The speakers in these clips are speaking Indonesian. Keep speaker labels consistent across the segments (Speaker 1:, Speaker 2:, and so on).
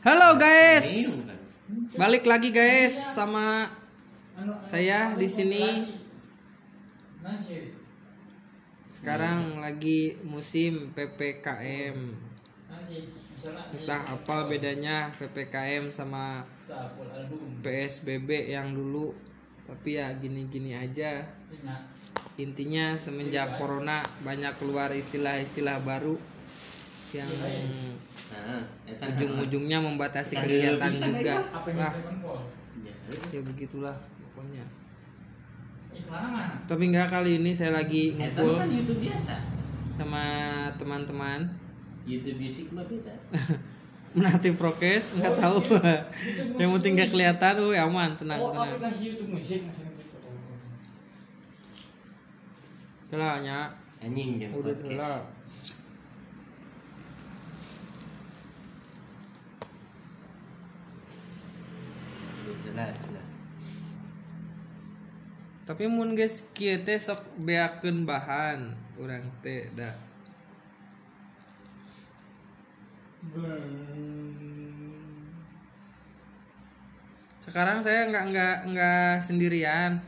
Speaker 1: Halo guys, balik lagi guys sama
Speaker 2: Anu, anu,
Speaker 1: Saya di sini. sekarang lagi musim ppkm. Entah apa bedanya ppkm sama psbb yang dulu. Tapi ya gini-gini aja.
Speaker 2: Nah,
Speaker 1: Intinya semenjak corona banyak keluar istilah-istilah baru yang
Speaker 3: Nah,
Speaker 1: ujung-ujungnya membatasi kegiatan
Speaker 3: bisa,
Speaker 1: juga. Wah,
Speaker 2: call?
Speaker 3: Ya,
Speaker 1: ya begitulah pokoknya. Tapi enggak kali ini saya lagi ngumpul
Speaker 3: kan YouTube biasa.
Speaker 1: sama teman-teman
Speaker 3: YouTube music mah beda.
Speaker 1: menanti prokes nggak
Speaker 2: Oh,
Speaker 1: tahu
Speaker 2: iya.
Speaker 1: yang penting nggak kelihatan uh aman tenang
Speaker 2: Oh,
Speaker 1: tenang
Speaker 2: aplikasi YouTube musik maksudnya gitu.
Speaker 1: Telah nya
Speaker 3: Anjing jeung
Speaker 1: udah tapi mun guys teh sok beakeun bahan urang teh da. Sekarang saya nggak nggak nggak sendirian.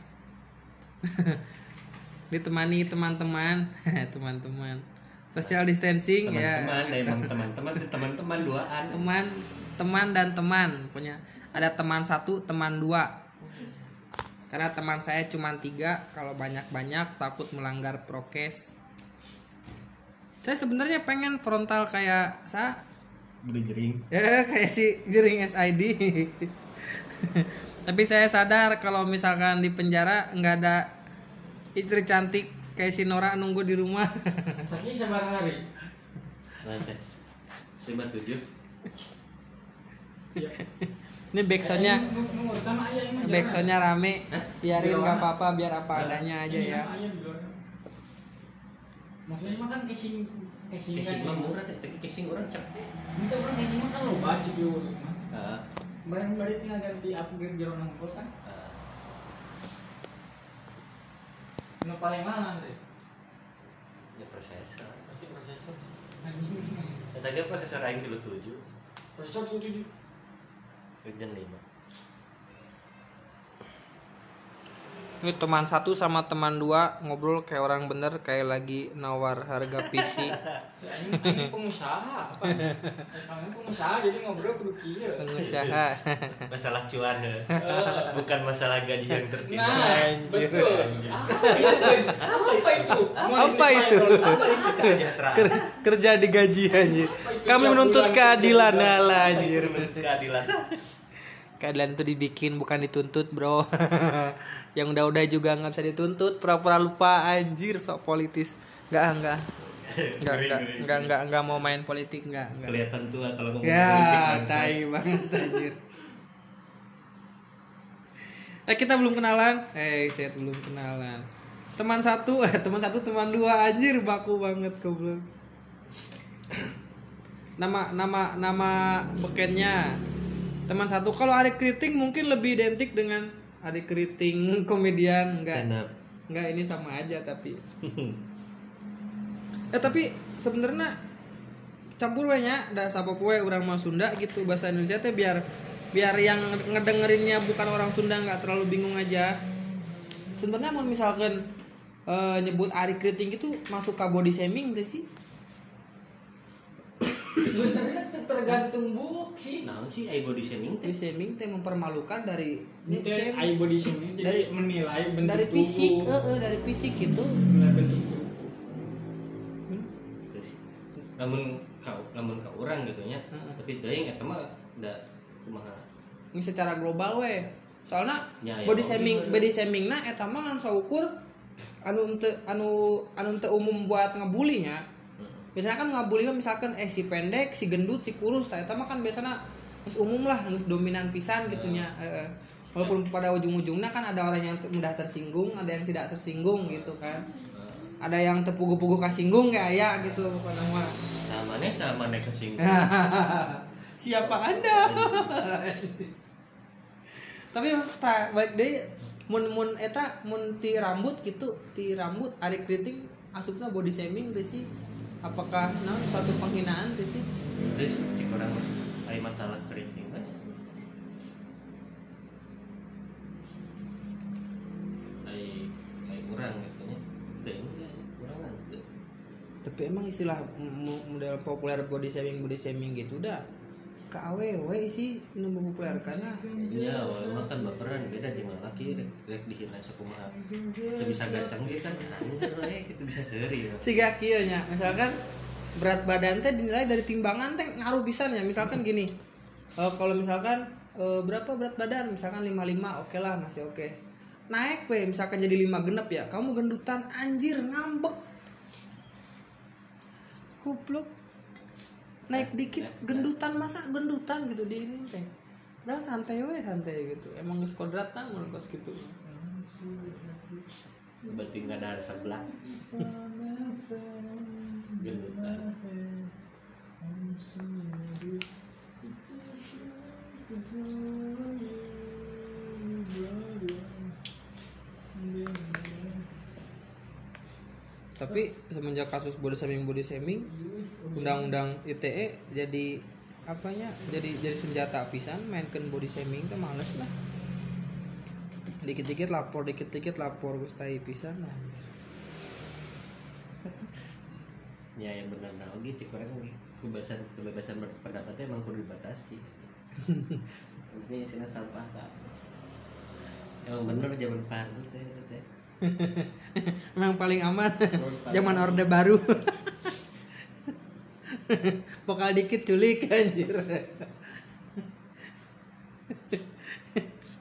Speaker 1: Ditemani teman-teman teman-teman. Social distancing ya.
Speaker 3: Teman-teman, nah, emang teman-teman tuh teman-teman duaan.
Speaker 1: teman teman dan teman punya ada teman satu teman dua karena teman saya cuma tiga kalau banyak banyak takut melanggar prokes saya sebenarnya pengen frontal kayak sa
Speaker 3: Beli jering.
Speaker 1: ya kayak si jering SID tapi saya sadar kalau misalkan di penjara nggak ada istri cantik kayak si Nora nunggu di rumah
Speaker 2: Sakit sabar hari.
Speaker 3: Lantai. 57.
Speaker 2: Ya.
Speaker 1: Ini backsoundnya backsoundnya rame biarin nggak apa-apa biar apa adanya aja ya.
Speaker 2: Maksudnya mah kan casing casing
Speaker 3: Casing mah
Speaker 2: kan.
Speaker 3: murah, tapi casing orang cepet.
Speaker 2: Itu kan casing mah kan lo bahas itu.
Speaker 3: Ah,
Speaker 2: Barang balik tinggal ganti upgrade jero nangkul kan.
Speaker 3: ah.
Speaker 2: Nu paling mahal nanti.
Speaker 3: Ya prosesor.
Speaker 2: Pasti prosesor.
Speaker 3: Ya, tadi prosesor aing 37.
Speaker 2: Prosesor 77.
Speaker 3: Region 5.
Speaker 1: ini teman satu sama teman dua ngobrol kayak orang bener kayak lagi nawar harga PC
Speaker 2: ini pengusaha apa? Kamu pengusaha jadi ngobrol kudu kieu.
Speaker 1: pengusaha
Speaker 3: Masalah cuan ya. Bukan masalah gaji yang tertimbang.
Speaker 2: Nah,
Speaker 1: Anjir.
Speaker 2: betul.
Speaker 3: Anjir.
Speaker 2: Apa itu?
Speaker 1: Apa itu?
Speaker 3: Kesejahteraan.
Speaker 1: Ker- kerja digaji anjir kami menuntut keadilan anjir
Speaker 3: Menuntut keadilan.
Speaker 1: Keadilan itu dibikin bukan dituntut bro. Yang udah-udah juga nggak bisa dituntut pura-pura lupa anjir sok politis. Nggak nggak. Nggak nggak nggak nggak nggak mau main politik nggak
Speaker 3: Kelihatan tua kalau ngomong
Speaker 1: ya
Speaker 3: politik,
Speaker 1: tai banget anjir. Eh kita belum kenalan. Eh saya belum kenalan. Teman satu eh teman satu teman dua anjir baku banget goblok. Nama nama nama bekennya teman satu. Kalau adik keriting mungkin lebih identik dengan adik keriting komedian. Enggak. Enggak ini sama aja tapi. Eh tapi sebenarnya campur we nya da sapopoe orang mah Sunda gitu bahasa Indonesia teh biar biar yang ngedengerinnya bukan orang Sunda nggak terlalu bingung aja. Sebenarnya mau misalkan eh, nyebut Ari Kriting itu masuk ke body shaming gak sih
Speaker 2: Sebenarnya tergantung sih.
Speaker 3: Nah, sih ai body shaming teh.
Speaker 1: body shaming teh mempermalukan dari
Speaker 2: eye body shaming
Speaker 1: Dari-
Speaker 2: menilai bentuk
Speaker 1: dari fisik
Speaker 2: tubuh.
Speaker 1: eh, eh, dari fisik gitu
Speaker 2: Menilai bentuk.
Speaker 3: Itu sih. Namun kau namun kau orang gitu nya.
Speaker 1: Heeh.
Speaker 3: Tapi teuing eta mah da kumaha.
Speaker 1: ini secara global we soalnya
Speaker 3: Ya, ya,
Speaker 1: body
Speaker 3: oke,
Speaker 1: shaming
Speaker 3: bener.
Speaker 1: body shaming nah eta mah saukur anu ente anu anu ente umum buat ngebulinya Biasanya kan ngabuli mah misalkan eh si pendek si gendut si kurus. Eta mah kan biasanya geus umum lah geus dominan pisan gitunya Eh, eh. walaupun pada ujung-ujungnya kan ada orang yang mudah tersinggung ada yang tidak tersinggung gitu kan. Ada yang tepugu-pugu kasinggung ya ya gitu pokoknya mah.
Speaker 3: Nah, maneh sama kesinggung.
Speaker 1: siapa anda? Tapi tak baik deh mun mun eta mun ti rambut gitu ti rambut ari kriting asupna body shaming teh sih apakah nah suatu penghinaan teh sih
Speaker 3: Terus lain masalah keriting kan? Kayak kayak kurang gitu kayak enggak kurang kan?
Speaker 1: Tapi emang istilah model populer body shaming body shaming gitu udah ke aww sih nemu populer karena
Speaker 3: ya emang kan baperan beda jeung laki rek rek dihina sakumaha teu bisa gacang gitu kan anjir we gitu bisa seri ya.
Speaker 1: siga kieu nya. Misalkan berat badan teh dinilai dari timbangan teh ngaruh pisan ya misalkan gini eh, kalau misalkan eh, berapa berat badan? Misalkan 55 oke lah masih oke. Naik we misalkan jadi 5 genep ya. Kamu gendutan anjir ngambek. Kupluk naik dikit gendutan masa gendutan gitu di ini teh. Padahal santai we santai gitu. Emang geus kodrat namun kos gitu
Speaker 3: berarti nggak ada sebelah gendutan
Speaker 1: tapi semenjak kasus body shaming body shaming undang-undang ITE jadi apanya jadi jadi senjata pisan mainkan body shaming tuh males lah. Dikit-dikit lapor dikit-dikit lapor gue stay pisan nah
Speaker 3: ya yang benar nah oke cek orang kebebasan kebebasan berpendapatnya emang kudu dibatasi. Ini sini sampah kak emang bener zaman pardu teh teh
Speaker 1: emang paling aman zaman orde baru. Pokal dikit culik anjir.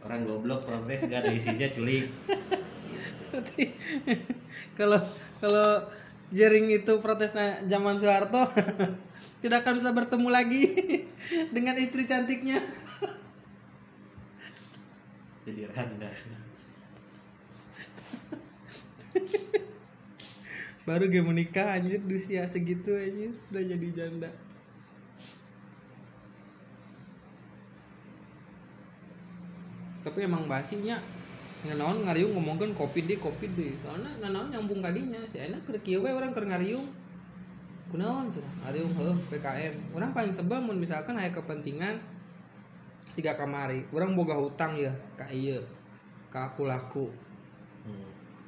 Speaker 3: Orang goblok protes gak ada isinya culik.
Speaker 1: Kalau kalau Jering itu protesnya zaman Soeharto tidak akan bisa bertemu lagi dengan istri cantiknya.
Speaker 3: jadi randa
Speaker 1: Baru gue menikah anjir di usia segitu anjir udah jadi janda. Tapi emang basinya Nanaon ngariung ngomongkan kopi deh kopi deh soalnya nanaon nyambung kadinya si enak keur kieu orang keur ngariung. Kunaon cenah ngariung heuh PKM orang paling sebel mun misalkan aya kepentingan siga kamari. Orang boga hutang ya ka ieu ka aku laku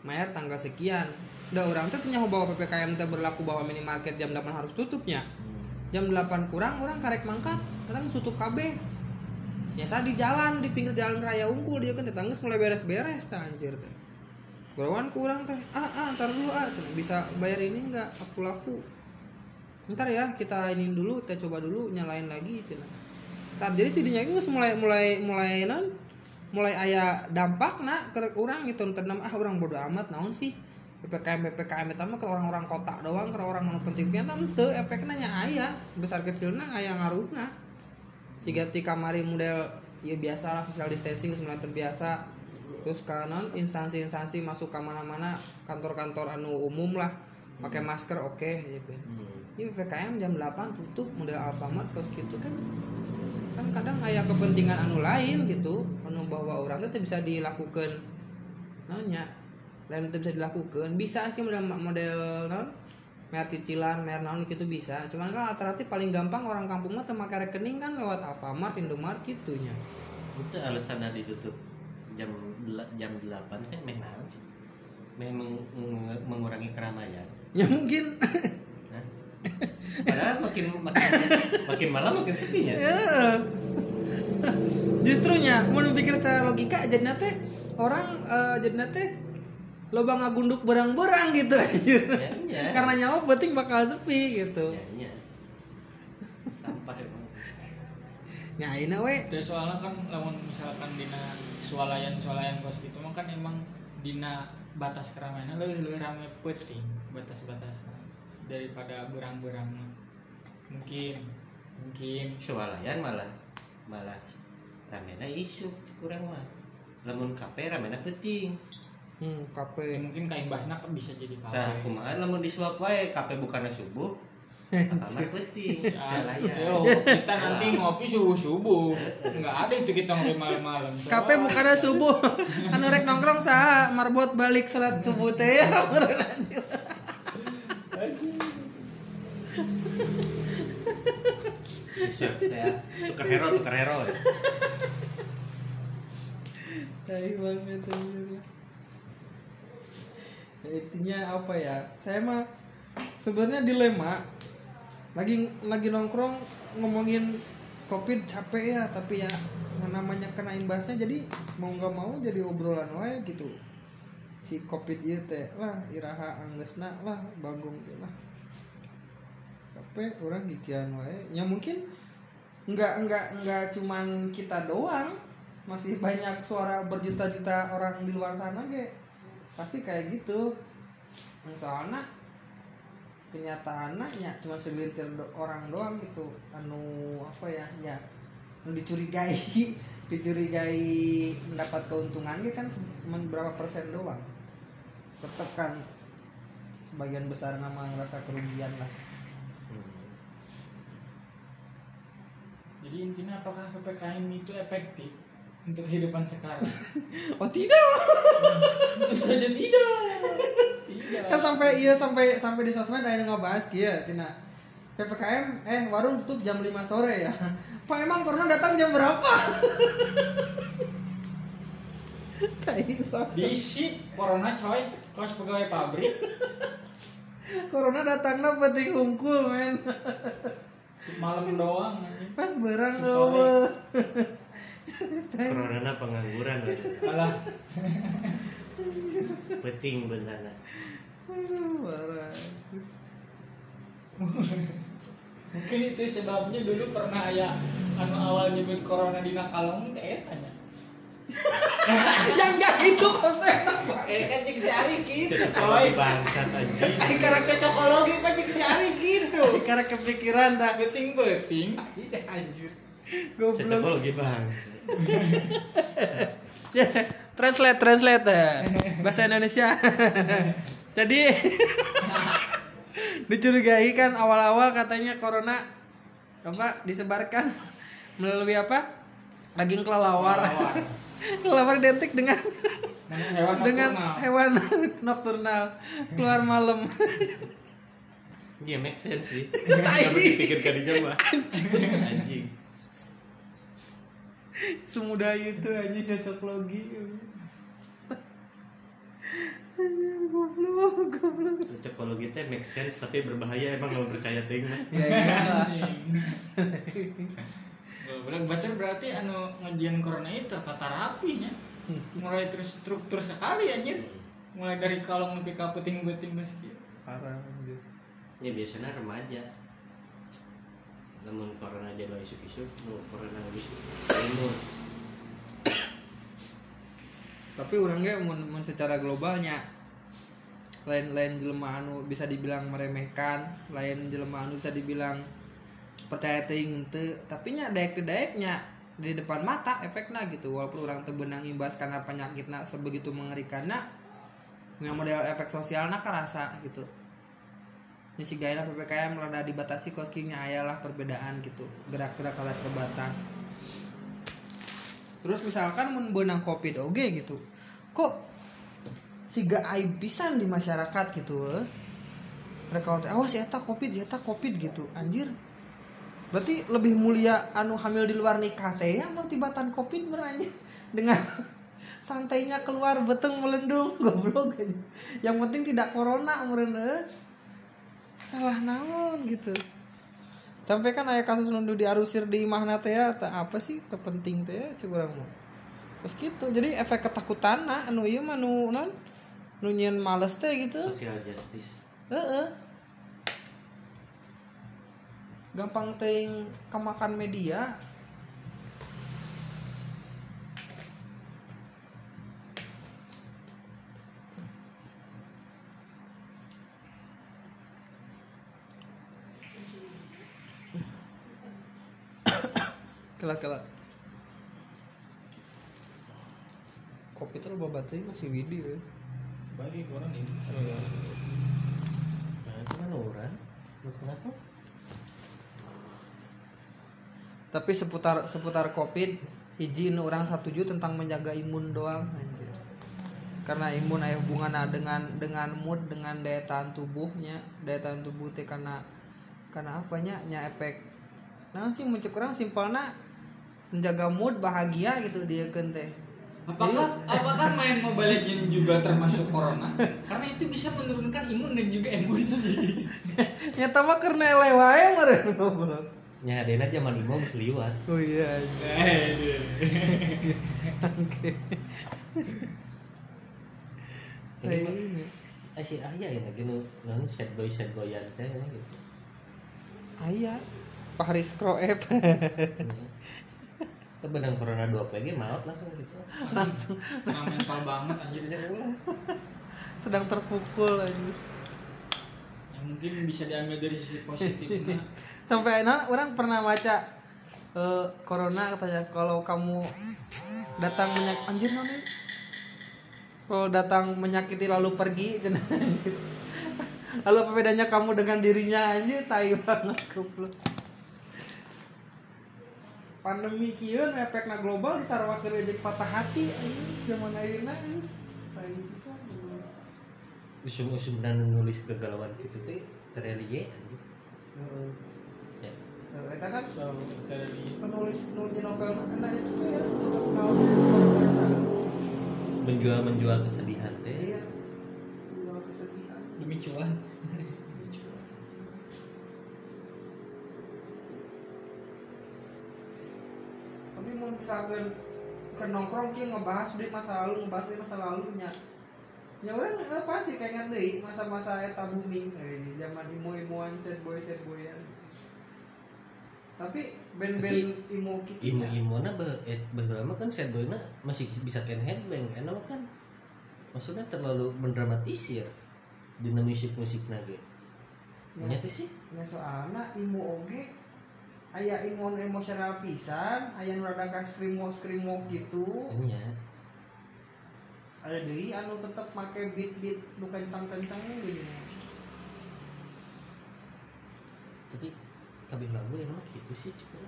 Speaker 1: mayar tanggal sekian. Udah orang teh nyaho bahwa PPKM teh berlaku bahwa minimarket jam 8 harus tutupnya.
Speaker 3: Hmm.
Speaker 1: jam 8 kurang orang karek mangkat. Kadang tutup KB biasa di jalan di pinggir jalan raya unggul dia kan tetangga mulai beres-beres teh anjir teh. Gerawan kurang teh. Ah ah ntar dulu ah. Cenah. bisa bayar ini enggak aku laku ntar ya kita ini dulu kita coba dulu nyalain lagi cina. Ntar jadi tidinya geus mulai mulai mulai non mulai aya dampak nak ke orang gitu. Tenang ah orang bodo amat naon sih? Ppkm ppkm itu mah ke orang-orang kota doang ke orang anu penting. Ternyata ente efeknya nya aya besar kecilnya aya ngaruhna. Siga ti kamari model ya biasa lah social distancing mulai terbiasa terus kanan instansi-instansi masuk ke mana-mana kantor-kantor anu umum lah pakai masker oke gitu.
Speaker 3: Hmm.
Speaker 1: ini PPKM jam 8 tutup model Alfamart kos gitu kan kan kadang aya kepentingan anu lain gitu anu bahwa orang itu bisa dilakukan nanya lain itu bisa dilakukan. Bisa sih model model non mer cicilan mer naon gitu bisa. Cuman kan alternatif paling gampang orang kampung mah teu make rekening kan lewat Alfamart Indomart gitunya.
Speaker 3: Itu alasannya ditutup jam jam 8 kan meh naon sih? Meh mengurangi keramaian.
Speaker 1: Ya mungkin.
Speaker 3: Hah? padahal makin makin makin malam makin sepinya.
Speaker 1: Ya justru nya mau pikir secara logika jadinya teh orang eh, jadinya teh loba ngagunduk berang-berang gitu.
Speaker 3: Ya, iya.
Speaker 1: karena nyawa penting bakal sepi gitu.
Speaker 3: Ya, iya. sampah emang.
Speaker 1: Nah ini we.
Speaker 2: Terus soalnya kan lamun misalkan dina swalayan swalayan kos gitu mah kan emang dina batas keramaian lebih lebih rame penting batas batas daripada berang-berang mungkin mungkin.
Speaker 3: Swalayan malah malah ramena isu kurang mah. Lamun kafe ramena penting
Speaker 1: hmm
Speaker 2: ya,
Speaker 1: kape
Speaker 2: mungkin kain basna kan bisa jadi
Speaker 3: nah
Speaker 2: kafe
Speaker 3: kumaha lamun disuap wae kafe bukannya subuh kamar penting
Speaker 2: Ya,
Speaker 3: swalayan
Speaker 2: yo, kita nanti ngopi subuh subuh. Nggak ada itu kita ngopi malam-malam.
Speaker 1: Kape bukannya subuh. Anu rek nongkrong sah marbot balik salat subuh teh
Speaker 3: teh ya. tukar hero tukar hero ya.
Speaker 1: Tai banget. Ya, intinya apa ya? Saya mah sebenarnya dilema. Lagi lagi nongkrong ngomongin covid capek ya, tapi ya namanya kena imbasnya jadi mau nggak mau jadi obrolan wae gitu. Si covid ieu teh lah iraha anggesna lah bagong lah. Capek orang gigian wae. Ya mungkin nggak nggak nggak cuman kita doang. Masih banyak suara berjuta-juta orang di luar sana ge. Pasti kayak gitu. Soalnya kenyataannya ya cuma segelintir orang doang gitu. Anu apa ya ya anu dicurigai. Dicurigai mendapat keuntungan kan se- men- berapa persen doang. Tetap kan sebagian besar nama ngerasa kerugian lah
Speaker 2: Jadi intinya apakah PPKM itu efektif untuk kehidupan sekarang?
Speaker 1: oh tidak
Speaker 2: Tentu saja tidak. Tidak.
Speaker 1: kan sampai iya sampai sampai di sosmed ada yang ngebahas kia cina ppkm eh warung tutup jam 5 sore ya pak emang corona datang jam berapa Tai banget.
Speaker 2: Di shit corona coy, kos pegawai pabrik.
Speaker 1: corona datangnya penting hungkul men
Speaker 2: Malam doang anjing.
Speaker 1: pas berang
Speaker 2: Sore.
Speaker 1: eueuh.
Speaker 3: corona pengangguran lah.
Speaker 2: Alah,
Speaker 3: penting
Speaker 1: Aduh, parah.
Speaker 2: mungkin itu sebabnya dulu pernah aya anu awal nyebut corona di nakalong teh tanya.
Speaker 1: ya enggak gitu konsepnya.
Speaker 2: Eh kan cek si Ari gitu coy.
Speaker 3: bangsat anjing
Speaker 2: Ay karena cocokologi kan cek si Ari gitu.
Speaker 1: karena kepikiran dah
Speaker 2: Beting beting.
Speaker 1: anjir goblok
Speaker 3: cocokologi bangsat
Speaker 1: Ya, translate translate ya. bahasa Indonesia jadi dicurigai kan awal-awal katanya corona apa disebarkan melalui apa daging kelelawar
Speaker 2: Kelelawar.
Speaker 1: kelelawar identik dengan
Speaker 2: hewan
Speaker 1: dengan
Speaker 2: nocturnal.
Speaker 1: hewan nocturnal. Keluar malam.
Speaker 3: Iya make sense sih. Gak berpikirkan di jam Anjing.
Speaker 1: Semudah itu aja cocok logi. Goblok goblok.
Speaker 3: Cocokologi teh make sense tapi berbahaya emang gak percaya ting mah.
Speaker 1: ya iyalah
Speaker 2: Goblok berarti berarti anu ngajian corona itu tertata rapinya. Mulai terstruktur sekali anjir. Mulai dari kalong nepi ka peting-peting geus kieu.
Speaker 1: parah anjir.
Speaker 3: Ya biasanya remaja Namun corona aja lo isu-isu Mau corona isu Imun
Speaker 1: tapi orangnya mun, mun secara globalnya lain lain jelema anu bisa dibilang meremehkan lain jelema anu bisa dibilang percaya teuing henteu tapi nya daek daeknya di depan mata efeknya gitu. Walaupun orang teu beunang imbas karena penyakitnya sebegitu mengerikannya yang model efek sosialnya kerasa gitu. Ini si gaina PPKM rada dibatasi koskingnya ayalah perbedaan gitu. Gerak-gerak kalau terbatas. Terus misalkan mun benang covid oge gitu kok siga aib pisan di masyarakat gitu eh. mereka teh awas ya covid ya covid gitu. Anjir berarti lebih mulia anu hamil di luar nikah teh ya atau tibatan covid berani dengan santainya keluar beteng melendung goblok aja. yang penting tidak corona meureun salah naon gitu. Sampai kan aya kasus nundu diarusir di imahna teh ya, apa sih terpenting teh ya, mah. Terus gitu jadi efek ketakutan nah, anu ieu mah nu non nu nyieun males teh gitu.
Speaker 3: Social justice.
Speaker 1: Heeh gampang ting kemakan media. Kela kela kopi tuh lo babatnya masih video ya.
Speaker 2: Bagi corona ini.
Speaker 3: Nah itu kan orang. Lu kenapa?
Speaker 1: Tapi seputar seputar covid hiji nu orang satuju tentang menjaga imun doang anjir. karena imun aya hubungan dengan dengan mood dengan daya tahan tubuhnya daya tahan tubuh teh karena karena apanya nya efek nah sih muncul kurang simpelnya menjaga mood bahagia gitu dia teh
Speaker 2: Apakah apakah main Mobile Legends juga termasuk corona? Karena itu bisa menurunkan imun dan juga emosi.
Speaker 1: nyata mah karena lewae meren ngobrol
Speaker 3: nya adena zaman lima geus liwat.
Speaker 1: Oh iya
Speaker 3: Tapi mah, eh si ayah ya lagi nu nu sad boy sad boyan teh ya, gitu.
Speaker 1: Ayah Pak Haris Kroep.
Speaker 3: Itu benang corona 2 PG maut langsung gitu.
Speaker 1: Langsung.
Speaker 2: Nah, mental banget anjir.
Speaker 1: sedang terpukul aja
Speaker 2: Ya, mungkin bisa diambil dari sisi positifnya.
Speaker 1: sampai nah orang pernah baca eh, corona katanya kalau kamu datang menyak anjir non ini? kalau datang menyakiti lalu pergi lalu apa bedanya kamu dengan dirinya aja tai banget goblok pandemi kieu efekna global disarwakeun jeung patah hati anjing zaman ayeuna tai pisan
Speaker 3: usum-usum dan nulis kegalauan gitu teh anjing.
Speaker 1: Heeh.
Speaker 3: ya
Speaker 1: Eh, Eta kan penulis nulis novel enak itu ya
Speaker 3: menjual menjual kesedihan teh
Speaker 1: iya Jual kesedihan
Speaker 2: demi cuan.
Speaker 1: tapi mau misalkan ke nongkrong ki ngebahas di masa lalu ngebahas di masa lalunya ya orang pasti kayak deh masa-masa eta booming eh, zaman imo-imoan sad boy sad boyan. Tapi band-band imo gitu
Speaker 3: imo imo na be eh, lama kan sad boy na masih bisa kan headbang enak kan? Maksudnya terlalu mendramatisir dina musik musik nage.
Speaker 1: Ya.
Speaker 3: Nya sih. sih
Speaker 1: ya soalnya imo oge aya imo emosional pisan aya nu rada ka skrimo skrimo gitu.
Speaker 3: Nya
Speaker 1: ada deui anu tetep make beat beat nu kencang kencang gini.
Speaker 3: Tapi kabeh lagu yang mah gitu sih cukup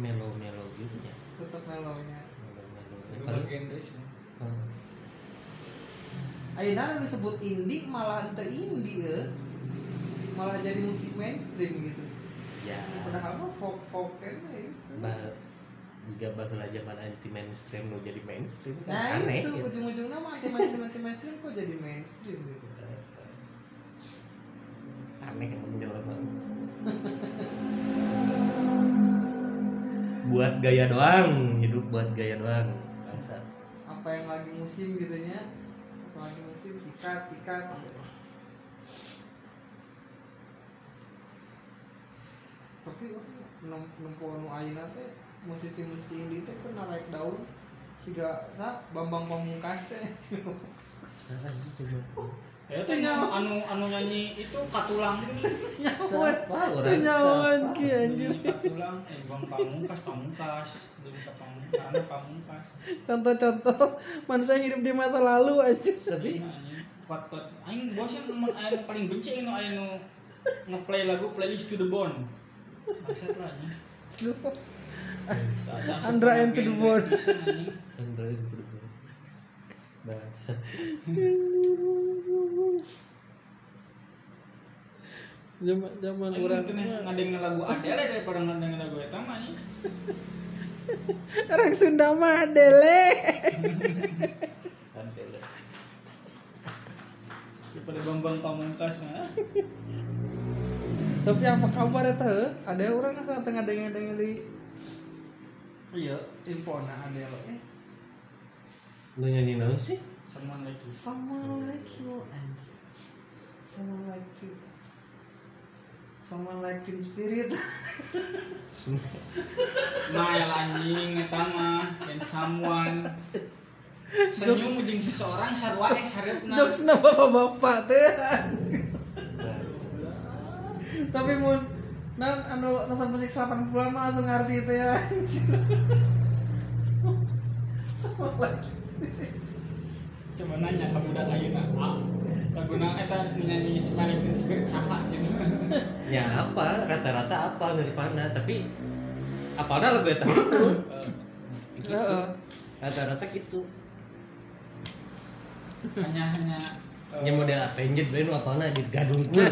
Speaker 3: melo melo gitu ya.
Speaker 1: Tetep melonya.
Speaker 3: Melo melo
Speaker 2: Berbagai genre sih.
Speaker 1: Ayeuna anu disebut indie malah ente indie ya. malah jadi musik mainstream gitu.
Speaker 3: Ya.
Speaker 1: Padahal mah folk folk kan ya itu
Speaker 3: bah jika baheula zaman anti mainstream lo jadi mainstream kan?
Speaker 1: Nah
Speaker 3: aneh
Speaker 1: itu
Speaker 3: gitu.
Speaker 1: ujung-ujungnya mah anti mainstream anti mainstream kok jadi mainstream gitu?
Speaker 3: Aneh yang menjelma buat gaya doang hidup buat gaya doang bangsa.
Speaker 1: Apa yang lagi musim gitu nya? Apa lagi musim? Sikat sikat. Tapi nempo anu ayeuna teh musisi-musisi indie teh kan naik daun tidak sa Bambang Pamungkas teh
Speaker 2: Ya itu anu anu nyanyi itu katulang ini.
Speaker 1: nyawan
Speaker 3: Apa orang?
Speaker 1: nyawan ki anjir
Speaker 2: Nyanyi Katulang, eh bang pamungkas pamungkas, pamungkas, anu pamungkas.
Speaker 1: contoh-contoh manusia hidup di masa lalu aja
Speaker 3: tapi
Speaker 2: Anjing, kuat-kuat. Aing bosan temen aing paling benci aing nu aing nu ngeplay lagu playlist to the bone. Maksud lah
Speaker 1: Andra and to the bone.
Speaker 2: pisan, anjing.
Speaker 3: Android berdua bahasa
Speaker 1: zaman zaman orang
Speaker 2: mungkin ngadengen lagu Adele daripada ngadengen lagu eta mah
Speaker 1: orang Sunda mah dele
Speaker 3: Android
Speaker 2: Daripada Bambang Pamungkas mah.
Speaker 1: tapi apa kabar eta heuh? ada orang asa tengah dengar dengar di iya info na ada lo eh
Speaker 3: lu nyanyi naon sih?
Speaker 2: Someone like you.
Speaker 1: someone like you anjir someone like you someone like in spirit.
Speaker 2: Smile anjing eta mah dan someone. Senyum jeung seseorang sarua eh sareupna.
Speaker 1: jokes bapak-bapak teh. Tapi mun nan anu nasa musik 80 mah langsung ngerti itu ya.
Speaker 2: Coba nanya ke budak ayeuna. Ah, laguna eta nyanyi Smiling in Spirit saha gitu.
Speaker 3: ya apa rata-rata apa Nirvana tapi apalnya lagu eta
Speaker 2: Eh,
Speaker 1: Heeh.
Speaker 3: rata-rata gitu
Speaker 2: hanya hanya
Speaker 3: Ya model Avenged bae nu apalna di gadung gitu.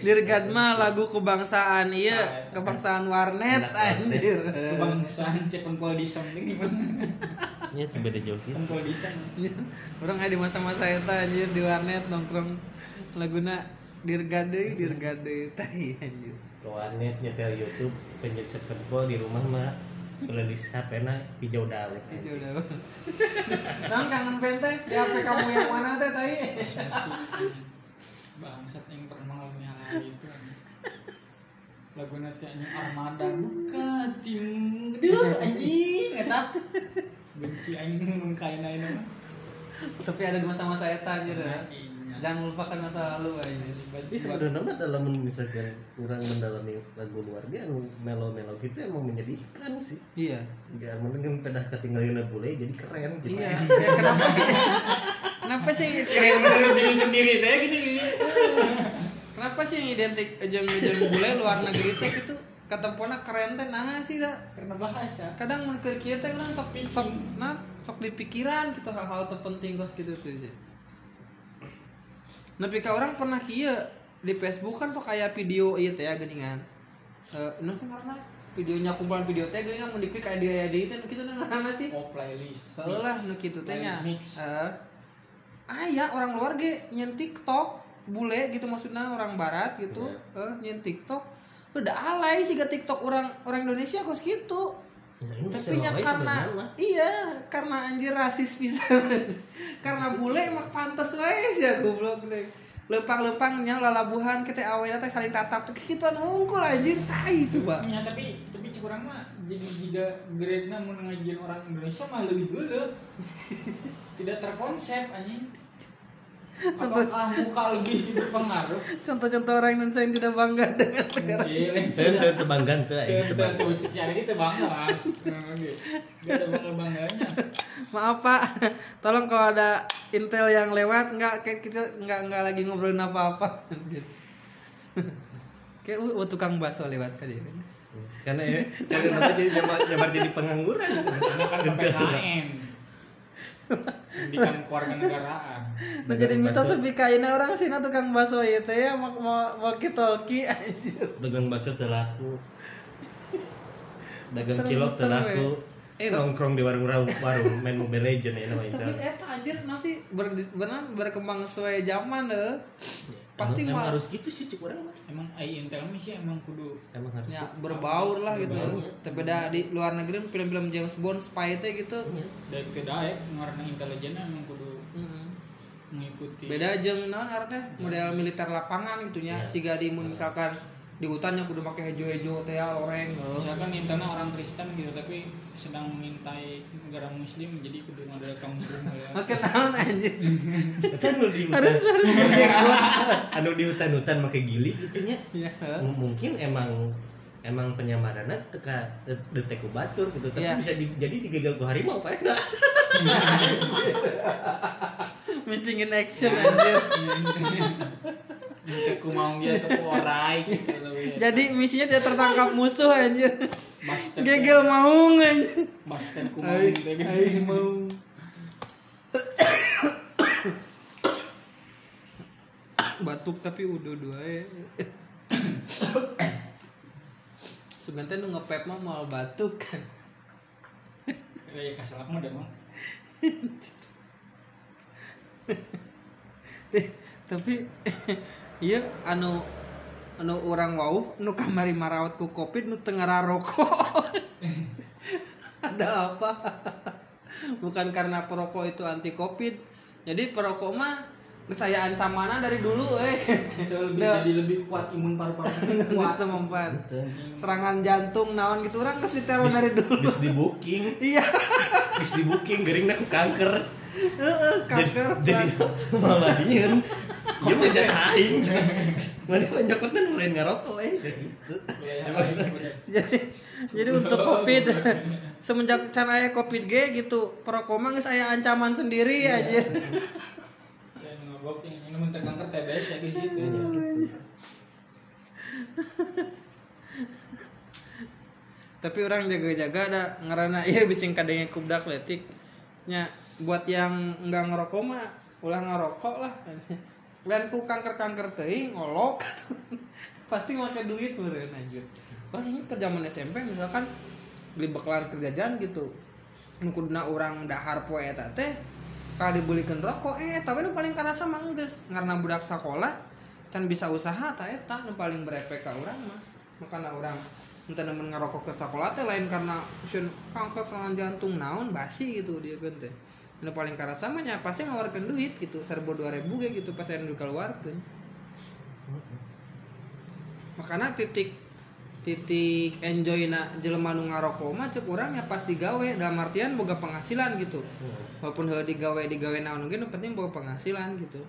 Speaker 1: Dirgad mah lagu kebangsaan iya kebangsaan warnet anjir.
Speaker 2: Kebangsaan si penpol ini gimana?
Speaker 3: Nya tuh beda jauh sih.
Speaker 2: penpol disem.
Speaker 1: Orang ada di masa-masa eta anjir di warnet nongkrong. Laguna Dirgad deui Dirgad deui tai anjir.
Speaker 3: Ke warnet nyetel YouTube penjat sepedbol di rumah mah playlist HP-na hijau dawet.
Speaker 1: itu udah Nang kangen penteng di HP kamu yang mana teh tai
Speaker 2: bangsat yang pernah mengalami hal itu lagu nanti hanya armada buka timu Duh, anjing eta benci anjing kain mah
Speaker 1: tapi ada di masa-masa eta anjir ya.
Speaker 2: Masih.
Speaker 1: Jangan lupakan masa lalu anjir
Speaker 3: Tapi sebenarnya dalam misalkan kurang mendalami lagu keluarga anu melo-melo gitu emang menyedihkan sih.
Speaker 1: iya.
Speaker 3: Jika mending pedah ketinggalan bule jadi keren gitu.
Speaker 1: iya Ya, kenapa sih? Kenapa sih?
Speaker 2: Keren menurut diri sendiri teh gini.
Speaker 1: Kenapa sih yang identik jeung jeung bule luar negeri teh gitu ketempona keren teh nah sih dah.
Speaker 2: Karena bahasa
Speaker 1: kadang mun keur kieu teh urang sok sok nah sok dipikiran gitu hal-hal terpenting kos gitu tuh sih Nepi ka orang pernah kieu di Facebook kan sok kayak video ieu teh ya geuningan. Eh, nu sih karena videonya kumpulan video teh geuningan mun dipik kayak dia di itu kitu nu ngaranna sih.
Speaker 2: oh playlist
Speaker 1: lah nu kitu teh nya. Heeh. Aya orang luar ge nyen TikTok bule gitu maksudnya orang barat gitu. Eh nyen TikTok udah alay sih ga TikTok orang orang Indonesia kos gitu.
Speaker 3: Ya,
Speaker 1: tapi
Speaker 3: sesuai
Speaker 1: karena
Speaker 3: mah.
Speaker 1: iya karena anjir rasis pisan karena bule emang pantes wae sih ya goblok deh lempang-lempangnya lalabuhan kita awalnya teh saling tatap. Tuh gitu unggul anjir tai coba.
Speaker 2: Ya tapi tapi kurang mah jadi jika grade nya mau ngajin orang Indonesia mah lebih dulu tidak terkonsep anjing apakah muka lebih berpengaruh
Speaker 1: contoh-contoh orang Indonesia yang tidak bangga dengan negara
Speaker 2: Iya,
Speaker 3: teu tebanggan teu aya
Speaker 2: Itu
Speaker 3: gitu bang.
Speaker 2: tuh cara gitu bangga lah. Gak ada bangga bangganya.
Speaker 1: maaf pak tolong kalau ada intel yang lewat nggak kayak kita nggak nggak lagi ngobrolin apa-apa kayak uh, uh, tukang bakso lewat kali ini
Speaker 3: Karena ya, karena apa jadi nyabar jadi pengangguran.
Speaker 2: Karena kan PPKN. Pendidikan keluarga negaraan.
Speaker 1: Nah jadi mitos sepi kaina orang sih tukang bakso ya teh ya mau mau walkie talkie anjir.
Speaker 3: Dagang bakso teu laku. Dagang cilok teu
Speaker 1: terus,
Speaker 3: laku. Eh nongkrong di warung warung, warung main Mobile Legend ya namanya.
Speaker 1: Tapi eta anjir nasi ber, benar berkembang sesuai zaman deh. Pasti
Speaker 3: emang, emang harus gitu sih cuk orang mah.
Speaker 2: Emang ai intel mah sih emang kudu
Speaker 3: Emang harus.
Speaker 1: ya
Speaker 3: gitu.
Speaker 1: berbaur lah gitu.
Speaker 3: Berbaur.
Speaker 1: Tapi dah di luar negeri film-film James Bond spy teh gitu.
Speaker 3: Iya.
Speaker 2: dari kedaek ngarana intelijen emang kudu mengikuti.
Speaker 1: Beda jeung naon artinya model militer lapangan gitu nya.
Speaker 3: Iya.
Speaker 1: Siga di mun misalkan di hutannya kudu pakai hejo-hejo teh ya loreng. heuh.
Speaker 2: Misalkan intana orang Kristen gitu tapi sedang mengintai negara muslim jadi kudu ada kaum muslim ya.
Speaker 1: Makan naon anjir.
Speaker 3: Kan anu di hutan.
Speaker 1: Harus
Speaker 3: anu di hutan-hutan make gili gitu nya.
Speaker 1: Ya.
Speaker 3: M- mungkin emang emang penyamarannya teka detek ku batur gitu tapi
Speaker 1: Iya.
Speaker 3: bisa di, jadi digagal ku harimau pak enak
Speaker 1: Missing in action anjir.
Speaker 2: Itu ku mau dia tuh orai gitu loh, ya.
Speaker 1: Jadi misinya tidak tertangkap musuh anjir.
Speaker 2: Bastard.
Speaker 1: Gegel maung anjir.
Speaker 2: Bastard ku mau
Speaker 1: Aing mau. Batuk tapi udah dua ya. Sebentar nu ngepep mah mau batuk kan.
Speaker 2: Kayak kasalak mah demang.
Speaker 1: Teh, tapi iya anu anu orang wau nu kamari marawat ku covid nu tengah rokok. Ada apa? Bukan karena perokok itu anti covid. Jadi perokok mah saya ancamanan dari dulu eh.
Speaker 2: Lebih
Speaker 1: Udah.
Speaker 2: jadi lebih kuat imun paru-paru.
Speaker 1: Kuat teman serangan jantung naon gitu orang geus diteror dari dulu.
Speaker 3: bis di booking.
Speaker 1: Iya.
Speaker 3: Bis di booking gering ku kanker
Speaker 1: heeh kanker
Speaker 3: jadi malah dieun dia mah jadi aing mana nyokotnya mulai ngarokok eh. Kayak gitu.
Speaker 1: Jadi jadi untuk covid. Semenjak can aya covid G gitu perokok mah geus aya ancaman sendiri aja.
Speaker 2: Saya ngobok ini mentek kanker TBS ya gitu aja.
Speaker 1: tapi orang jaga-jaga ada ngerana iya bising kadangnya kubdak letik nya buat yang nggak ngerokok mah ulah ngerokok lah. Lain ku kanker kanker teuing ngolok. Pasti make duit meureun anjir. Orang ini ke zaman SMP misalkan beli bekalan kerjaan gitu. Kuduna urang dahar poe eta teh kalau dibelikan rokok eh tapi nu paling karasa mah karena budak sekolah can bisa usaha ta eta nu paling berefek ka urang mah. Makanya urang entah nemen ngerokok ke sekolah teh lain karena usin kanker serangan jantung naon basi gitu dia kan teh nu paling karasa mah nya pasti ngawarkeun duit gitu. Serbo 2000 ge gitu pas anu dikeluarkeun makanya titik titik enjoy na jelema nu ngarokok mah cek urang ya pas digawe. Dalam artian boga penghasilan gitu. Walaupun heuh digawe digawe naon ge nu penting boga penghasilan gitu.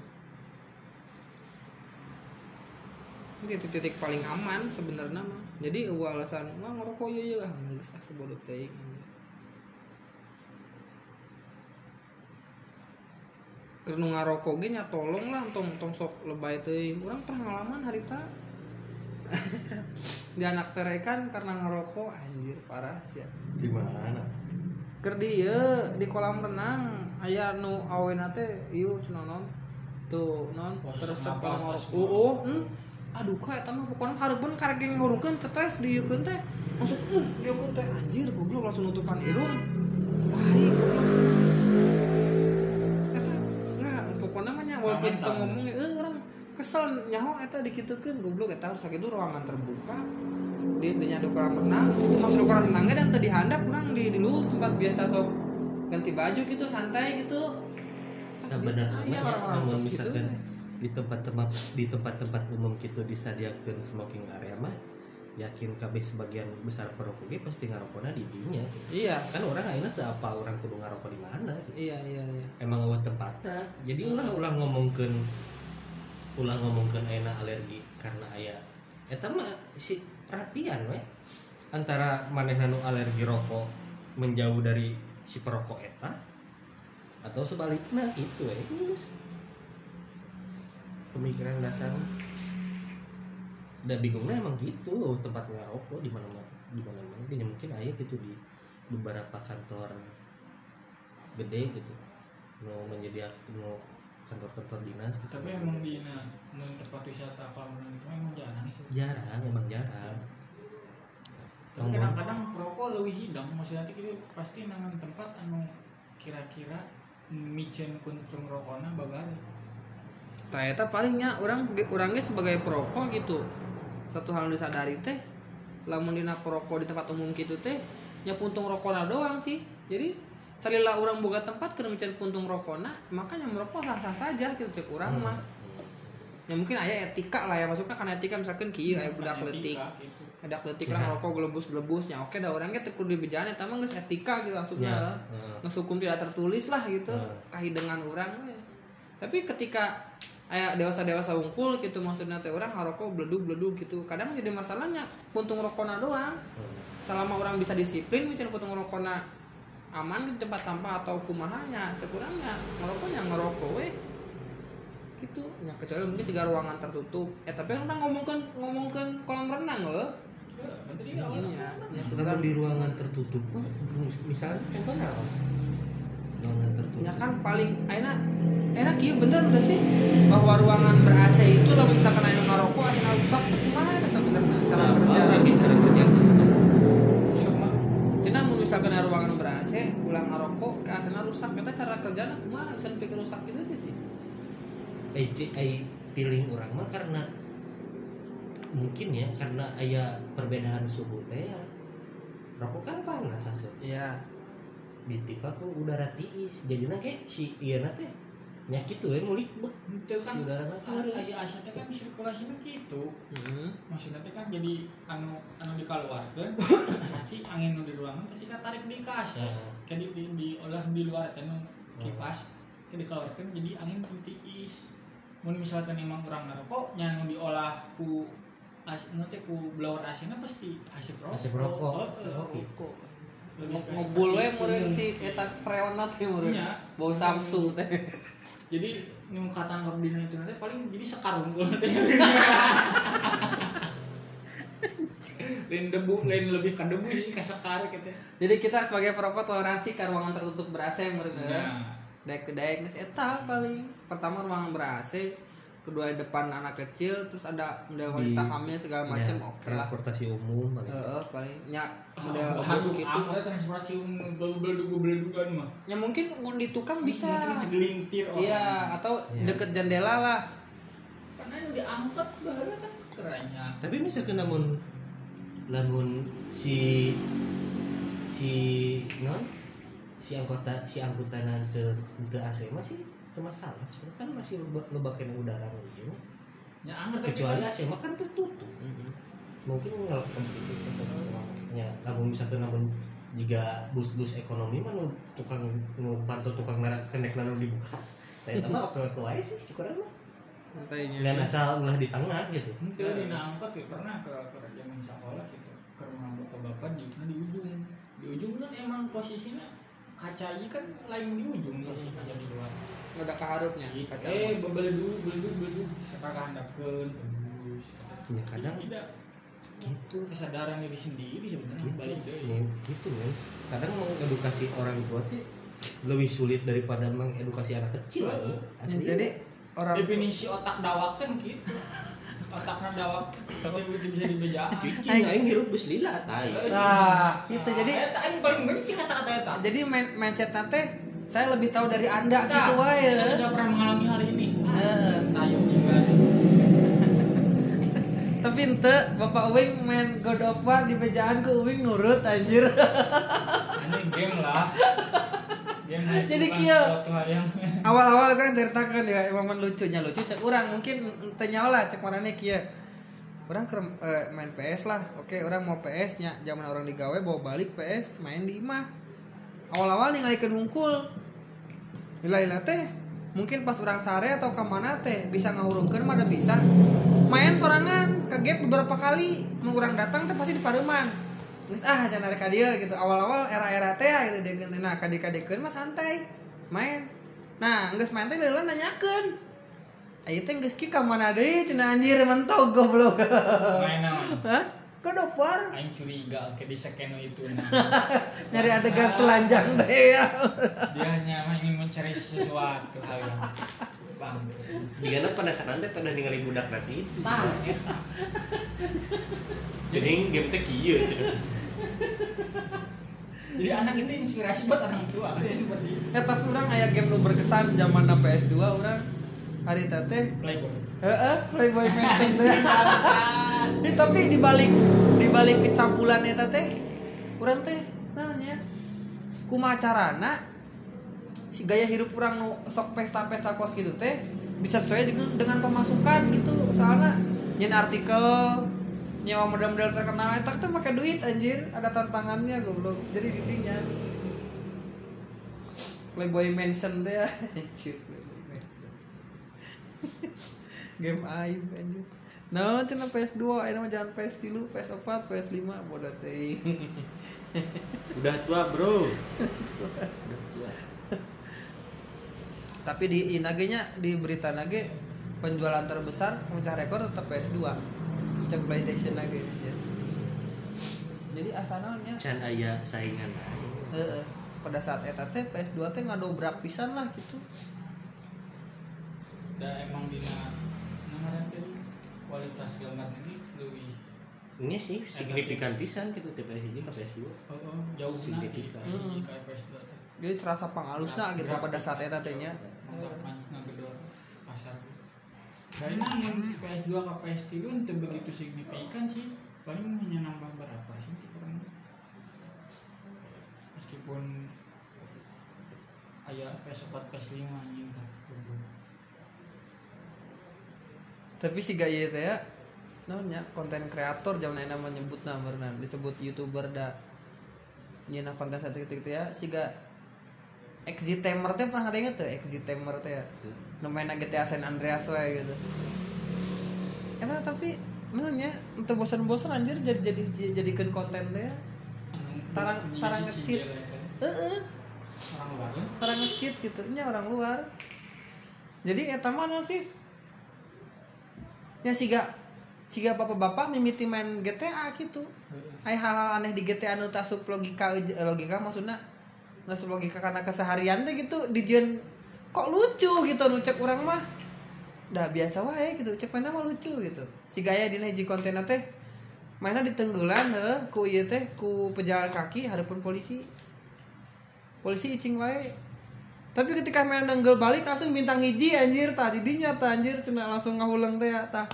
Speaker 1: Titik-titik paling aman sebenarnya mah. Jadi alasan mah ngerokok ieu ieu ah geus ah sebodoh teuing keur nu ngarokok nya tolong lah tong tong sok lebay teuing. Urang pengalaman harita di anak terekan karena ngerokok anjir parah sih ya.
Speaker 3: di mana?
Speaker 1: Keur di ieu, di kolam renang. Aya nu awena teh cenah naon tuh non
Speaker 2: pos,
Speaker 1: ngarokok.
Speaker 2: pos.
Speaker 1: oh hmm. aduh ka eta mah pokona hareupeun karek ngeurukeun cetes di ieu teh. Masuk uh teh. Anjir goblok langsung nutupan irung. Baik goblok mah nya walaupun
Speaker 2: Mental.
Speaker 1: teu ngomong eh orang kesel nyaho eta dikitukeun goblok eta harus sakitu ruangan terbuka di di nyadu kolam renang itu masuk kolam renangnya dan tadi handap kurang di di luar tempat biasa sok ganti baju gitu santai gitu
Speaker 3: sebenarnya
Speaker 1: iya,
Speaker 3: mah
Speaker 1: orang-orang gitu.
Speaker 3: misalkan di tempat-tempat di tempat-tempat umum gitu disediakan smoking area mah yakin kabeh sebagian besar perokok ge pasti ngarokokna di dinya gitu.
Speaker 1: iya.
Speaker 3: Kan orang ayeuna teu apa orang kudu ngarokok di mana gitu.
Speaker 1: iya iya iya.
Speaker 3: Emang eueuh tempatnya. Jadi ulah ulah ngomongkeun ulah ngomongkeun ayeuna alergi karena aya. Eta mah si perhatian we antara manehna nu alergi rokok menjauh dari si perokok eta atau sebaliknya itu we. Pemikiran dasar dan bingungnya emang gitu tempat ngerokok di mana di mana mana. Ini mungkin aya gitu di beberapa kantor gede gitu. Mau menyediakan mau kantor-kantor dinas gitu.
Speaker 2: tapi emang di na mun tempat wisata kolam renang itu emang jarang sih.
Speaker 3: Jarang emang jarang.
Speaker 2: Tapi kadang-kadang perokok lebih hidang. Maksudnya nanti itu pasti nangan tempat anu kira-kira micen kuncung rokokna babari
Speaker 1: ternyata palingnya orang orangnya sebagai perokok gitu satu hal yang disadari teh lamun dina perokok di tempat umum gitu teh ya puntung rokokna doang sih jadi salila orang boga tempat keur micen puntung rokokna makanya merokok sah-sah saja gitu cek orang mah ya mungkin aya etika lah ya maksudnya kan etika misalkan kieu aya budak
Speaker 2: Bukan
Speaker 1: leutik
Speaker 2: etika, gitu.
Speaker 1: ada letik orang rokok gelebus gelebusnya oke dah orangnya tekur di bejana mah geus etika gitu maksudnya
Speaker 3: Ya, heeh.
Speaker 1: Geus hukum tidak tertulis lah gitu
Speaker 3: Heeh.
Speaker 1: kahidengan orang we. tapi ketika aya dewasa dewasa unggul gitu maksudnya teh orang ngarokok bledug bledug gitu. Kadang jadi masalahnya puntung rokokna doang. Selama orang bisa disiplin micen puntung rokokna aman di tempat sampah atau kumahanya sekurangnya ngerokoknya ngerokok weh. Gitu. Ya kecuali mungkin tiga ruangan tertutup. Eh tapi orang ngomongkan ngomongkan kolam renang loh.
Speaker 2: Ya, awal
Speaker 1: iya ya
Speaker 3: Kalau
Speaker 1: sudah
Speaker 3: di ruangan tertutup misalnya contohnya apa? Ruangan tertutup.
Speaker 1: ya kan paling enak enak iya bener udah sih bahwa ruangan ber AC itu lah misalkan ada ngerokok AC rusak gimana sebenarnya cara kerja
Speaker 3: lagi cara kerja?
Speaker 2: Cuma
Speaker 1: Cina mau misalkan ruangan ber AC ulang ngerokok ke AC rusak kita cara kerjanya kumaha bisa pikir rusak gitu aja sih
Speaker 3: Eh, ci- eh, pilih orang mah karena mungkin ya karena aya perbedaan suhu teh ya. Rokok kan panas asup.
Speaker 1: iya
Speaker 3: Ditipa ku udara tiis. Jadinya kayak si ieu teh nya kitu we mulik beuh.
Speaker 2: itu kan
Speaker 3: udara
Speaker 2: aya asa teh kan sirkulasinya gitu
Speaker 1: hmm.
Speaker 2: maksudnya teh kan jadi anu anu dikeluarkan pasti angin nu di ruangan pasti katarik di kas ya kayak di, di, di olah di luar teh nu kipas kayak dikeluarkan jadi angin nu tiis mun misalkan emang orang ngerokok nya nu diolah ku as teh ku blower asina pasti asap rokok oh.
Speaker 3: rokok.
Speaker 2: Ke
Speaker 1: ngobul we meureun si eta freonat teh meureun.
Speaker 2: Iya.
Speaker 1: bau Samsung teh.
Speaker 2: Jadi nu katangkap dina itu nanti paling jadi sekarung nanti lain debu lain lebih ke debu sih ke sekar gitu.
Speaker 1: Jadi kita sebagai perokok toleransi ke ruangan tertutup ber AC meureun
Speaker 2: ya.
Speaker 1: Daek daek geus eta paling. Pertama ruangan ber AC kedua depan anak kecil terus ada model wanita
Speaker 3: Di-
Speaker 1: hamil segala macam
Speaker 3: Ya,
Speaker 1: oke lah
Speaker 3: transportasi umum paling.
Speaker 1: Heeh, paling nya
Speaker 2: Udah
Speaker 1: model bus
Speaker 2: aduh,
Speaker 1: gitu
Speaker 2: ada transportasi umum beleduga beledugan mah.
Speaker 1: ya mungkin mun di tukang bisa
Speaker 2: Mungkin segelintir orang.
Speaker 1: iya atau
Speaker 3: Iya.
Speaker 1: deket jendela lah
Speaker 2: Karena yang diangkat bahaya kan kerennya.
Speaker 3: tapi misalkan namun namun si si non si anggota si anggota nanti ke AC masih itu masalah cuma kan masih loba lobakan udara liu
Speaker 2: Ya
Speaker 3: kecuali AC mah kan tertutup. Mungkin ngelakukan gitu ya namun misalkan namun jika bus-bus ekonomi mah tukang nu pantau tukang merah kenek nanu dibuka saya tambah oke oke aja sih kurang mah.
Speaker 1: Santainya.
Speaker 3: dan asal ulah di tengah gitu.
Speaker 2: Itu di angkat ya pernah ke ke zaman sekolah gitu ke rumah bapak-bapak di di ujung. Di ujung kan emang posisinya kaca ini kan lain di ujung. Posisinya di luar.
Speaker 1: Nggak ada keharupnya kaca
Speaker 2: eh beledu beledu beledu sekarang handapkeun bagus
Speaker 3: ya kadang
Speaker 2: tidak
Speaker 3: gitu.
Speaker 2: kesadaran diri sendiri sebenarnya
Speaker 3: gitu.
Speaker 2: balik deh
Speaker 3: ya, gitu kan kadang mengedukasi orang tua tuh lebih sulit daripada mengedukasi anak kecil kan asli
Speaker 1: jadi orang
Speaker 2: definisi otak dawak kan gitu otaknya dawak tapi itu bisa dibejakan
Speaker 3: cuci aing hirup bus lila tai.
Speaker 1: Nah itu jadi
Speaker 2: eta aing paling benci kata-kata eta
Speaker 1: jadi mindset nanti saya lebih tahu dari anda gitu wae
Speaker 2: saya sudah pernah mengalami hal ini.
Speaker 1: Heeh.
Speaker 2: tayo cinggan
Speaker 1: tapi ente bapak Uwing main God of War di bejaan ke Uwing nurut anjir.
Speaker 2: Aneh game lah. itu
Speaker 1: Jadi
Speaker 2: yang
Speaker 1: awal-awal kan ceritakan ya emang lucunya. Lucu cek orang mungkin nyawa lah cek mana nih kia orang ke eh, main PS lah. Oke orang mau PS nya zaman orang digawe bawa balik PS main di imah. Awal-awal ningalikeun hungkul. Lila teh mungkin pas orang sare atau ke mana teh bisa ngahurungkeun mah ada bisa. Main sorangan gap beberapa kali. Mau orang datang teh pasti di pareman Geus ah jangan narik dieu gitu. Awal-awal era-era teh ya gitu dia nah kadek-kadekeun mah santai main. Nah geus main teh lila nanyakeun. Ayo teh geus ki ka mana deui cenah anjir mentok goblok.
Speaker 2: Main naon
Speaker 1: hah? God of War
Speaker 2: aing curiga ke di sekeno itu. Nah.
Speaker 1: nyari adegan telanjang teh. Ya
Speaker 2: dia hanya ingin mencari sesuatu hal yang bang.
Speaker 3: Digana penasaran teh pada ningali budak nanti itu.
Speaker 2: Tah eta
Speaker 3: jadi game teh kieu cenah.
Speaker 2: jadi anak itu inspirasi buat orang tua.
Speaker 1: Ya tapi orang aya game nu berkesan zaman PS2 orang. Hari teh
Speaker 2: playboy.
Speaker 1: Heeh, Playboy Mansion teh. Ini tapi di balik di balik kecampulan eta teh urang teh namanya kumaha carana si gaya hidup urang nu sok pesta-pesta kos gitu teh bisa sesuai dengan, dengan pemasukan gitu soalnya nyen artikel nyewa model-model terkenal eta teh pakai duit anjir ada tantangannya goblok. Jadi didinya Playboy Mansion teh anjir Playboy Mansion. Game aib anjir. Nah cina PS2 ayo mah jangan PS3 PS4 PS5 bodoh teh.
Speaker 3: Udah tua bro. Udah tua
Speaker 1: tapi di inage nya di berita nage penjualan terbesar pemecah rekor tetap PS2 cek PlayStation lagi jadi asalnya
Speaker 3: can aya saingan. Aja.
Speaker 1: Heeh. pada saat eta teh PS2 teh ngadobrak pisan lah gitu.
Speaker 2: Dan emang dina namanya kualitas gambar ini lebih
Speaker 3: ini sih signifikan pisan gitu TPS ke PS2
Speaker 2: oh, oh, jauh nanti
Speaker 3: Signifikan.
Speaker 2: KPS dua teh.
Speaker 1: Jadi serasa pangalusna gitu pada saat eta teh nya
Speaker 2: untuk ngegedor pasar. Mun PS2 ke PS3 itu begitu signifikan sih. Paling hanya nambah berapa sih kurang meskipun ayah PS4 PS5 anjing kan
Speaker 1: tapi si gaya teh ya namanya konten kreator zaman enak menyebut namanya disebut youtuber da nyina konten satu gitu ya. Si ga exit tamer teh pernah ada tuh? Exit tamer teh ya? Main GTA San Andreas wae gitu. Karena tapi menurutnya untuk bosan-bosan anjir jadi jadi jadikan konten teh ya. Tarang- tarang ngecit. Heeh.
Speaker 2: orang luar kan
Speaker 1: orang ngecit gitu nya orang luar. Jadi eta mana sih? Ya siga siga bapak-bapak mimiti main GTA gitu. Ay hal-hal aneh di GTA nu tasup logika eh, logika maksudnya nggak logika karena keseharian teh gitu dijen kok lucu gitu nu cek orang mah. Dah biasa wae gitu cek mana mah lucu gitu. Si gaya dina hiji konten teh mainnya di tenggelan heh ku ieu teh ku pejalan kaki hadapan polisi. Polisi icing wae. Tapi ketika main nenggel balik langsung bintang hiji anjir tadi dinya anjir cina langsung ngahuleng teh ya tah.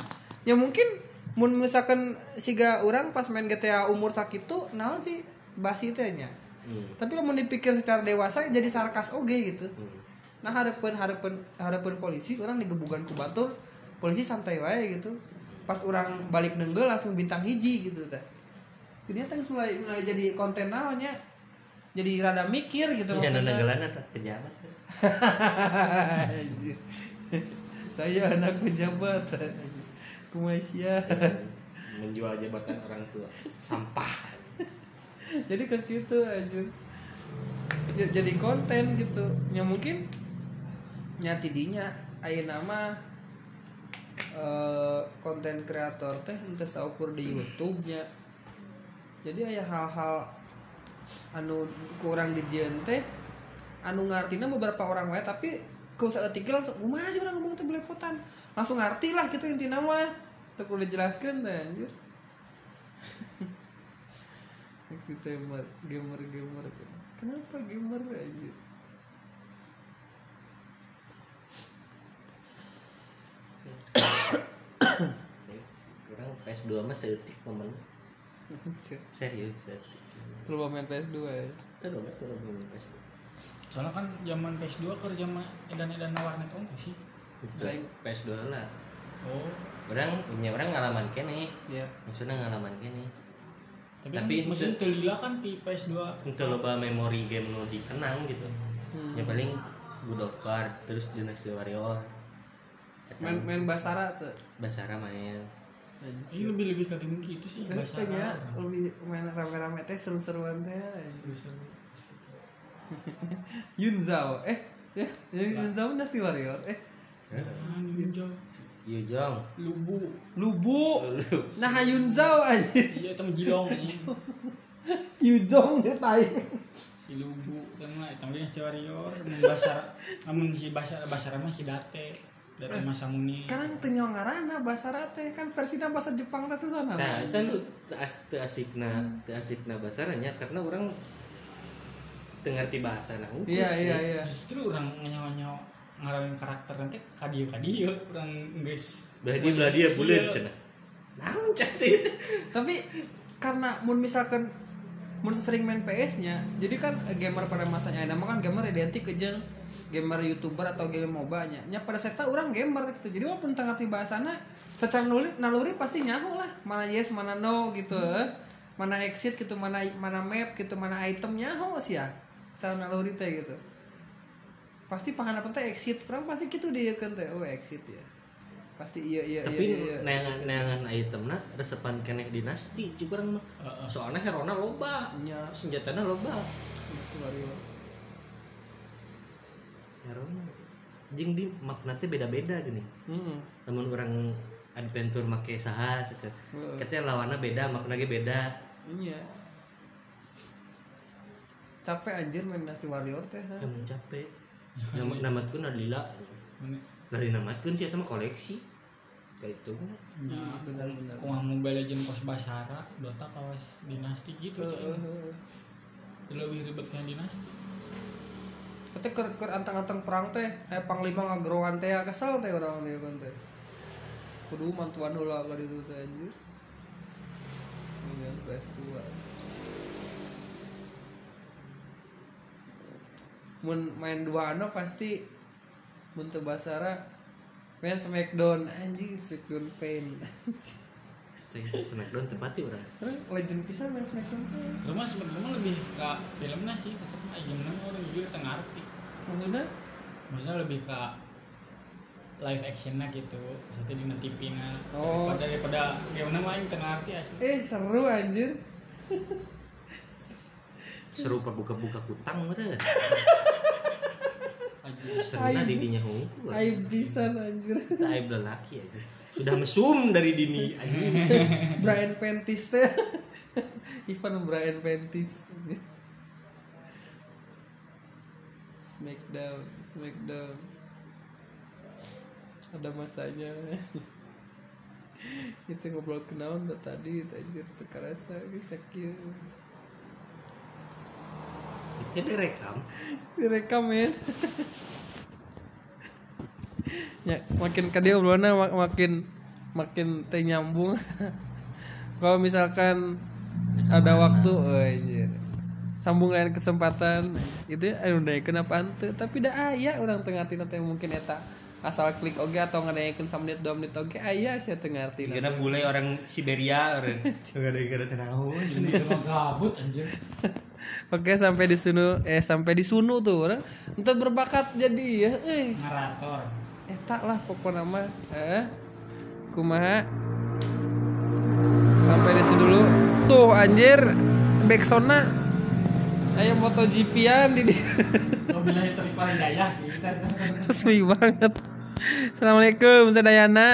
Speaker 1: Ya mungkin mun misalkan siga orang pas main GTA umur sakitu naon sih basi teh nya
Speaker 3: hmm.
Speaker 1: tapi lamun dipikir secara dewasa jadi sarkas oge gitu
Speaker 3: Hmm.
Speaker 1: nah harapan harapan harapan polisi orang digebukan ku batur polisi santai wae gitu pas orang balik nenggel langsung bintang hiji gitu teh ini teh mulai mulai jadi konten naonnya jadi rada mikir gitu
Speaker 3: Ya tak pejabat.
Speaker 1: Saya anak pejabat kumasia
Speaker 3: Menjual jabatan orang tua. Sampah.
Speaker 1: jadi kes gitu anjir J- jadi konten gitu. Ya mungkin nyati dinya aya nama eh, konten kreator teh ente saukur di YouTube nya jadi aya hal-hal anu kurang dijieun teh anu ngartina beberapa orang wae tapi ku saeutik langsung kumaha sih urang ngomong teh belepotan? Langsung ngarti lah gitu intina mah. Teu kudu dijelaskeun teh anjir si gamer gamer gamer tuh. kenapa gamer aja
Speaker 3: Orang PS2 mah seetik momen. Serius seetik.
Speaker 1: terus main PS2 ya
Speaker 3: Itu dong itu dong main PS2.
Speaker 2: soalnya kan zaman PS2 ke zaman edan-edan warnet itu sih
Speaker 1: Saya-
Speaker 3: PS2 lah.
Speaker 2: oh
Speaker 3: Orang punya orang ngalaman kene.
Speaker 1: ya
Speaker 3: Maksudnya ngalaman kene.
Speaker 2: Tapi,
Speaker 3: Tapi
Speaker 2: kan mesin
Speaker 3: itu-
Speaker 2: telila kan di PS2
Speaker 3: Untuk loba memori game nu dikenang gitu.
Speaker 1: Hmm.
Speaker 3: Ya paling God of War terus Dynasty Warrior.
Speaker 1: Main main basara tuh
Speaker 3: Basara main.
Speaker 2: ini lebih lebih ke game gitu sih bahasa
Speaker 1: ya lebih main rame-rame teh seru-seruan teh
Speaker 2: Seru-seru.
Speaker 1: Yunzao eh ya yang Yunzao Dynasty Warrior eh
Speaker 2: Ah, ninja
Speaker 3: Yujong.
Speaker 2: lubu.
Speaker 1: Lubu. Nah Yunzao aja
Speaker 2: iya itu mah jilong.
Speaker 1: Yujong ya tai.
Speaker 2: Si lubu mah itu mah si warrior bahasa namun si bahasa bahasa mah si date. Date masa muni
Speaker 1: sekarang teu nyawa ngaranna basara teh kan versina bahasa Jepang teh tuh sana.
Speaker 3: Nah, itu lu as- teu asikna, teu asikna basaranya karena orang teu ngerti bahasa nah
Speaker 1: iya iya iya.
Speaker 2: Justru orang nyawa-nyawa ngaramin karakter nanti kadieu kadieu orang guys
Speaker 3: Belah dia belah dia bulat cenah. Naon cantik itu?
Speaker 1: tapi karena mun misalkan mun sering main PS nya jadi kan gamer pada masanya nama kan gamer identik ke jeung gamer youtuber atau gamer MOBA nya nya pada saya orang gamer gitu. Jadi walaupun tengah ngerti bahasana secara naluri, naluri pasti nyaho lah. Mana yes mana no gitu eh. mana exit gitu mana mana map gitu mana item nyaho sih ya. Secara naluri teh gitu pasti pangan apa teh exit orang pasti gitu dia kan teh oh exit ya pasti iya iya
Speaker 3: Tapi
Speaker 1: iya, iya.
Speaker 3: neangan neangan itemna resepan keneh dinasti juga orang mah. Soalnya herona loba,
Speaker 1: nya
Speaker 3: senjatana loba. Herona. Jeung di makna teh beda-beda gini.
Speaker 1: Heeh.
Speaker 3: Namun orang adventure make saha. Katanya lawannya beda, makna ge beda.
Speaker 1: Iya. Capek anjir main Dynasty Warrior teh saya.
Speaker 3: Capek. Nama namatkeun adlila. Dari namatkeun sih eta mah koleksi. Kayak itu.
Speaker 2: Ya,
Speaker 1: benar-benar.
Speaker 2: Kumaha Mobile Legends kos Basara, Dota kawas dinasti gitu
Speaker 1: heeh.
Speaker 2: Lebih ribet kayak dinasti.
Speaker 1: Tapi keur keur antang-antang perang teh, kayak panglima ngageroan teh kesel teh orang dia kan teh. Kudu mantuan heula ka ditu teh anjir. Kemudian PS2. Mun main dua ano pasti mun teu basara main Smackdown anjing Smackdown pain.
Speaker 3: Teh Smackdown tepati urang.
Speaker 1: Orang legend pisan main Smackdown pain.
Speaker 2: Rumah sebenarnya mah lebih ke filmnya sih, maksudnya game orang jujur tengah arti.
Speaker 1: Maksudnya
Speaker 2: Maksudnya lebih ke live actionnya gitu, maksudnya di TV na.
Speaker 1: Oh.
Speaker 2: Daripada, daripada game mah yang tengah arti asli.
Speaker 1: eh seru anjir.
Speaker 3: Seru buka-buka kutang meureun.
Speaker 2: Aja.
Speaker 3: Seruna di dinya hungkul.
Speaker 1: Aib pisan anjir.
Speaker 3: Aib lelaki aja. Sudah mesum dari dini.
Speaker 1: Brian Pentis teh. Ivan Brian Pentis. Smackdown Smackdown ada masanya itu ngobrol dah tadi anjir geus sakieu
Speaker 3: itu direkam.
Speaker 1: Direkam men. Ya makin ke dia obrolannya mak- makin makin teh nyambung. Kalau misalkan ada waktu oh, sambung lain kesempatan itu anu deh kenapa ante? Tapi dah aya orang tengah tina teh mungkin eta asal klik oge atau ngadayekeun 1 menit 2 menit oge aya sih tengah tina
Speaker 3: karena bule orang Siberia orang nggak ada nggak ada tahu
Speaker 2: Sendiri mah gabut anjir.
Speaker 1: Oke sampai di sunu eh sampai di sunu tuh orang. Entah berbakat jadi ya eh.
Speaker 2: Narator.
Speaker 1: eta lah pokoknya mah eh kumaha? Sampai di sini dulu. Tuh anjir. Backsona ayo MotoGP-an di
Speaker 2: Wabillahi taufiq wal hidayah.
Speaker 1: Resmi banget. Assalamualaikum Sadayana